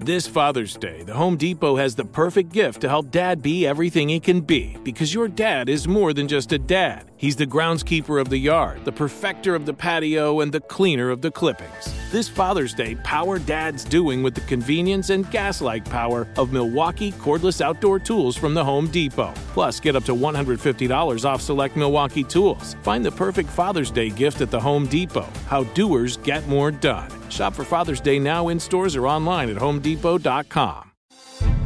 This Father's Day, the Home Depot has the perfect gift to help dad be everything he can be because your dad is more than just a dad. He's the groundskeeper of the yard, the perfecter of the patio, and the cleaner of the clippings. This Father's Day, power dad's doing with the convenience and gas like power of Milwaukee cordless outdoor tools from the Home Depot. Plus, get up to $150 off select Milwaukee tools. Find the perfect Father's Day gift at the Home Depot. How doers get more done. Shop for Father's Day now in stores or online at homedepot.com.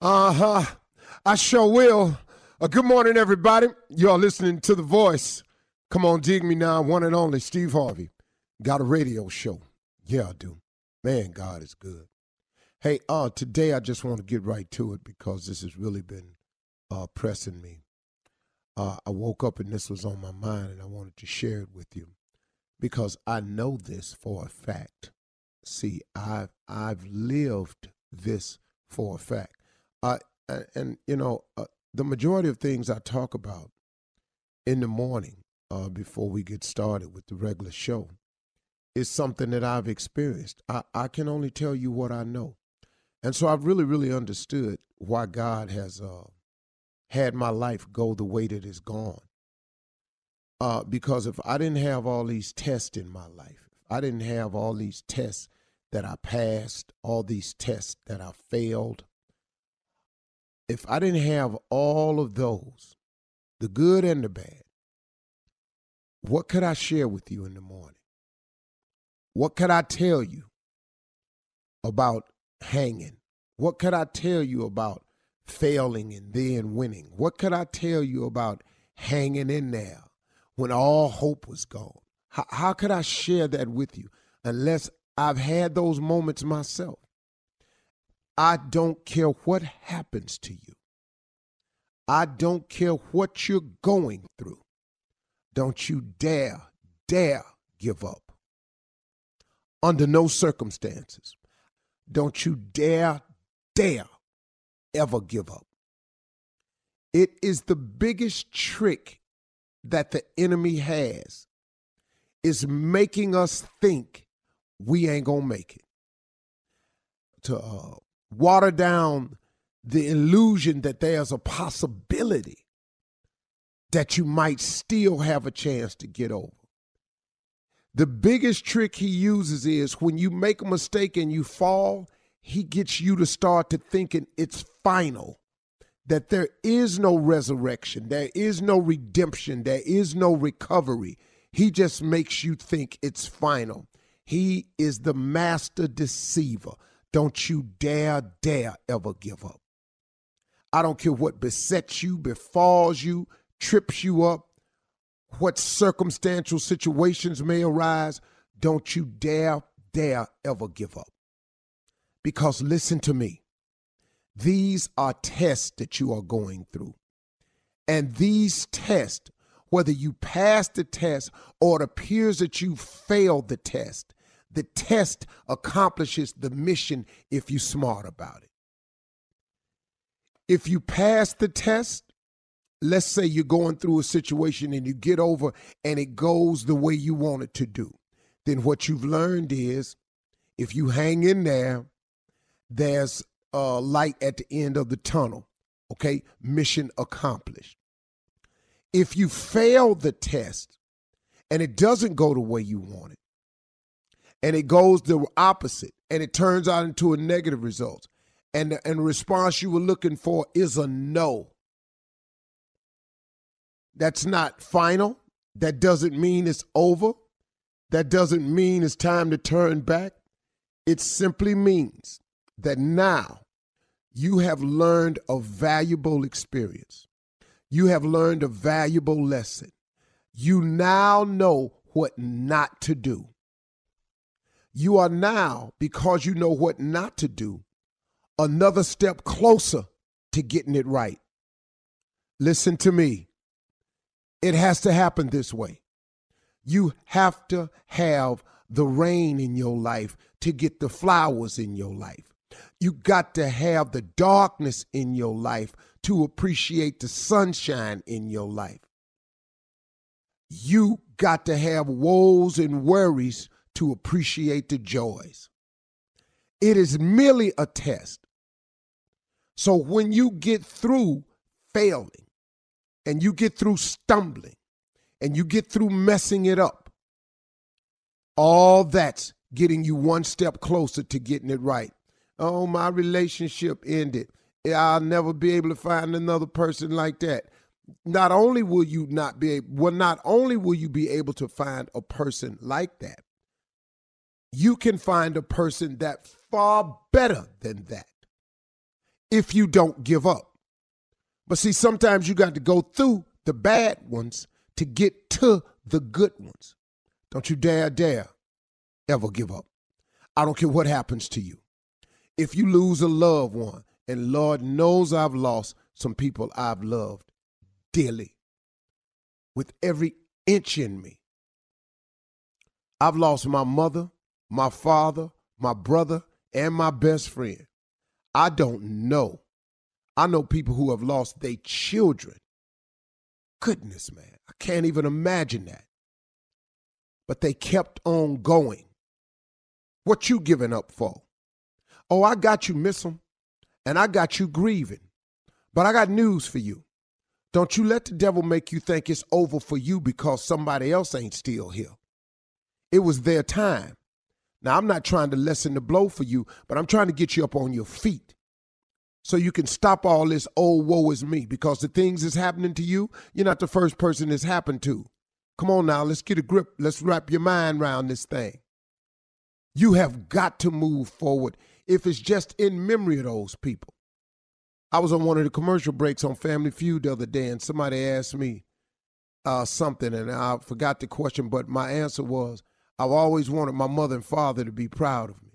Uh huh. I sure will. Uh, good morning, everybody. You're listening to The Voice. Come on, dig me now. One and only Steve Harvey. Got a radio show. Yeah, I do. Man, God is good. Hey, uh, today I just want to get right to it because this has really been uh, pressing me. Uh, I woke up and this was on my mind, and I wanted to share it with you because I know this for a fact. See, I've I've lived this for a fact. Uh, and you know, uh, the majority of things I talk about in the morning uh, before we get started with the regular show is something that I've experienced. I, I can only tell you what I know, and so I've really, really understood why God has uh, had my life go the way that it's gone. Uh, because if I didn't have all these tests in my life, if I didn't have all these tests that I passed, all these tests that I failed, if I didn't have all of those, the good and the bad, what could I share with you in the morning? What could I tell you about hanging? What could I tell you about failing and then winning? What could I tell you about hanging in there when all hope was gone? How, how could I share that with you unless I've had those moments myself? I don't care what happens to you. I don't care what you're going through. Don't you dare, dare give up. Under no circumstances. Don't you dare, dare ever give up. It is the biggest trick that the enemy has is making us think we ain't gonna make it. To uh, water down the illusion that there's a possibility that you might still have a chance to get over. The biggest trick he uses is when you make a mistake and you fall, he gets you to start to thinking it's final, that there is no resurrection, there is no redemption, there is no recovery. He just makes you think it's final. He is the master deceiver Don't you dare, dare ever give up. I don't care what besets you, befalls you, trips you up, what circumstantial situations may arise. Don't you dare, dare ever give up. Because listen to me, these are tests that you are going through. And these tests, whether you pass the test or it appears that you failed the test, the test accomplishes the mission if you're smart about it. If you pass the test, let's say you're going through a situation and you get over and it goes the way you want it to do, then what you've learned is if you hang in there, there's a light at the end of the tunnel. Okay, mission accomplished. If you fail the test and it doesn't go the way you want it, and it goes the opposite, and it turns out into a negative result, and the, and the response you were looking for is a no. That's not final. That doesn't mean it's over. That doesn't mean it's time to turn back. It simply means that now you have learned a valuable experience. You have learned a valuable lesson. You now know what not to do. You are now, because you know what not to do, another step closer to getting it right. Listen to me. It has to happen this way. You have to have the rain in your life to get the flowers in your life. You got to have the darkness in your life to appreciate the sunshine in your life. You got to have woes and worries to appreciate the joys. It is merely a test. So when you get through failing and you get through stumbling and you get through messing it up, all that's getting you one step closer to getting it right. Oh, my relationship ended. I'll never be able to find another person like that. Not only will you not be able, well, not only will you be able to find a person like that, you can find a person that far better than that if you don't give up. But see, sometimes you got to go through the bad ones to get to the good ones. Don't you dare, dare ever give up. I don't care what happens to you. If you lose a loved one, and Lord knows I've lost some people I've loved dearly with every inch in me. I've lost my mother, my father, my brother, and my best friend. I don't know. I know people who have lost their children. Goodness, man. I can't even imagine that. But they kept on going. What you giving up for? Oh, I got you, miss them, and I got you grieving. But I got news for you. Don't you let the devil make you think it's over for you because somebody else ain't still here. It was their time. Now, I'm not trying to lessen the blow for you, but I'm trying to get you up on your feet so you can stop all this, oh, woe is me, because the things that's happening to you, you're not the first person it's happened to. Come on now, let's get a grip. Let's wrap your mind around this thing. You have got to move forward if it's just in memory of those people. I was on one of the commercial breaks on Family Feud the other day, and somebody asked me uh, something, and I forgot the question, but my answer was I've always wanted my mother and father to be proud of me.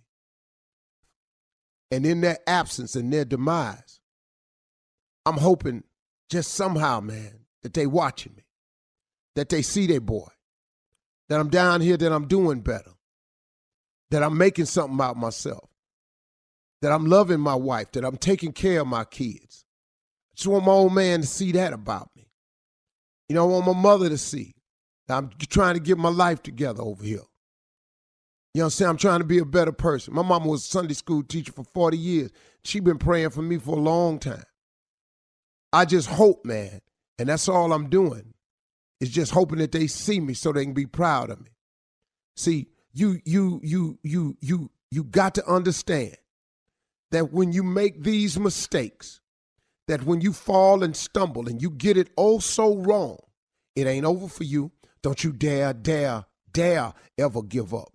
And in their absence and their demise, I'm hoping just somehow, man, that they watching me, that they see their boy, that I'm down here, that I'm doing better, that I'm making something out myself, that I'm loving my wife, that I'm taking care of my kids. I just want my old man to see that about me. You know, I want my mother to see that I'm trying to get my life together over here. You know what I'm saying? I'm trying to be a better person. My mama was a Sunday school teacher for 40 years. She been praying for me for a long time. I just hope, man, and that's all I'm doing, is just hoping that they see me so they can be proud of me. See, you you you you you you got to understand that when you make these mistakes, that when you fall and stumble and you get it oh so wrong, it ain't over for you. Don't you dare, dare, dare ever give up.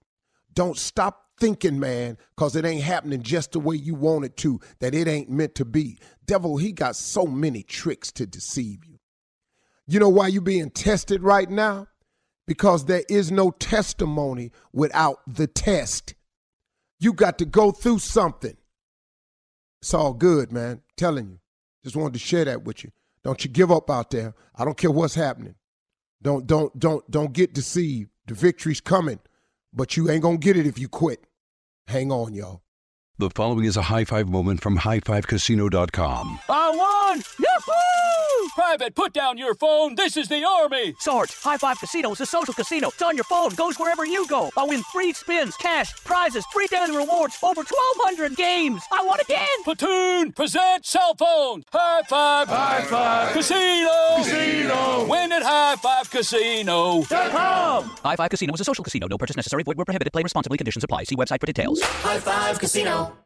Don't stop thinking, man, because it ain't happening just the way you want it to, that it ain't meant to be. Devil, he got so many tricks to deceive you. You know why you being tested right now? Because there is no testimony without the test. You got to go through something. It's all good, man. telling you. Just wanted to share that with you. Don't you give up out there. I don't care what's happening. Don't don't don't don't get deceived. The victory's coming, but you ain't gonna get it if you quit. Hang on, y'all. The following is a high five moment from highfivecasino.com. I won! Yahoo! Private, put down your phone. This is the Army. Sarge, High Five Casino is a social casino. It's on your phone, goes wherever you go. I win free spins, cash, prizes, free daily rewards, over 1,200 games. I won again! Platoon, present cell phone. High Five. High Five. Casino. Casino. Win at High Five Casino. Com. High Five Casino is a social casino. No purchase necessary. Void where prohibited. Play responsibly. Conditions apply. See website for details. High Five Casino.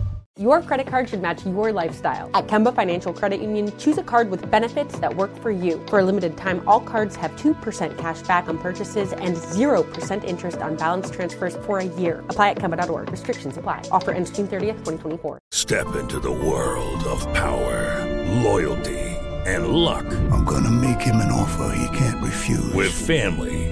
Your credit card should match your lifestyle. At Kemba Financial Credit Union, choose a card with benefits that work for you. For a limited time, all cards have 2% cash back on purchases and 0% interest on balance transfers for a year. Apply at Kemba.org. Restrictions apply. Offer ends June 30th, 2024. Step into the world of power, loyalty, and luck. I'm going to make him an offer he can't refuse. With family,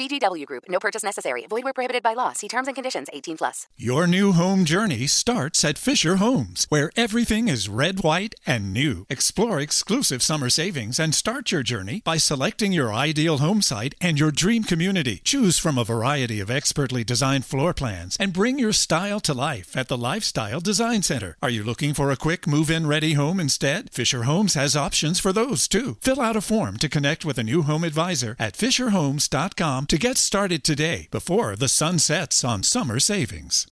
VGW Group. No purchase necessary. Void where prohibited by law. See terms and conditions. 18 plus. Your new home journey starts at Fisher Homes, where everything is red, white, and new. Explore exclusive summer savings and start your journey by selecting your ideal home site and your dream community. Choose from a variety of expertly designed floor plans and bring your style to life at the Lifestyle Design Center. Are you looking for a quick move-in ready home instead? Fisher Homes has options for those too. Fill out a form to connect with a new home advisor at fisherhomes.com to get started today before the sun sets on summer savings.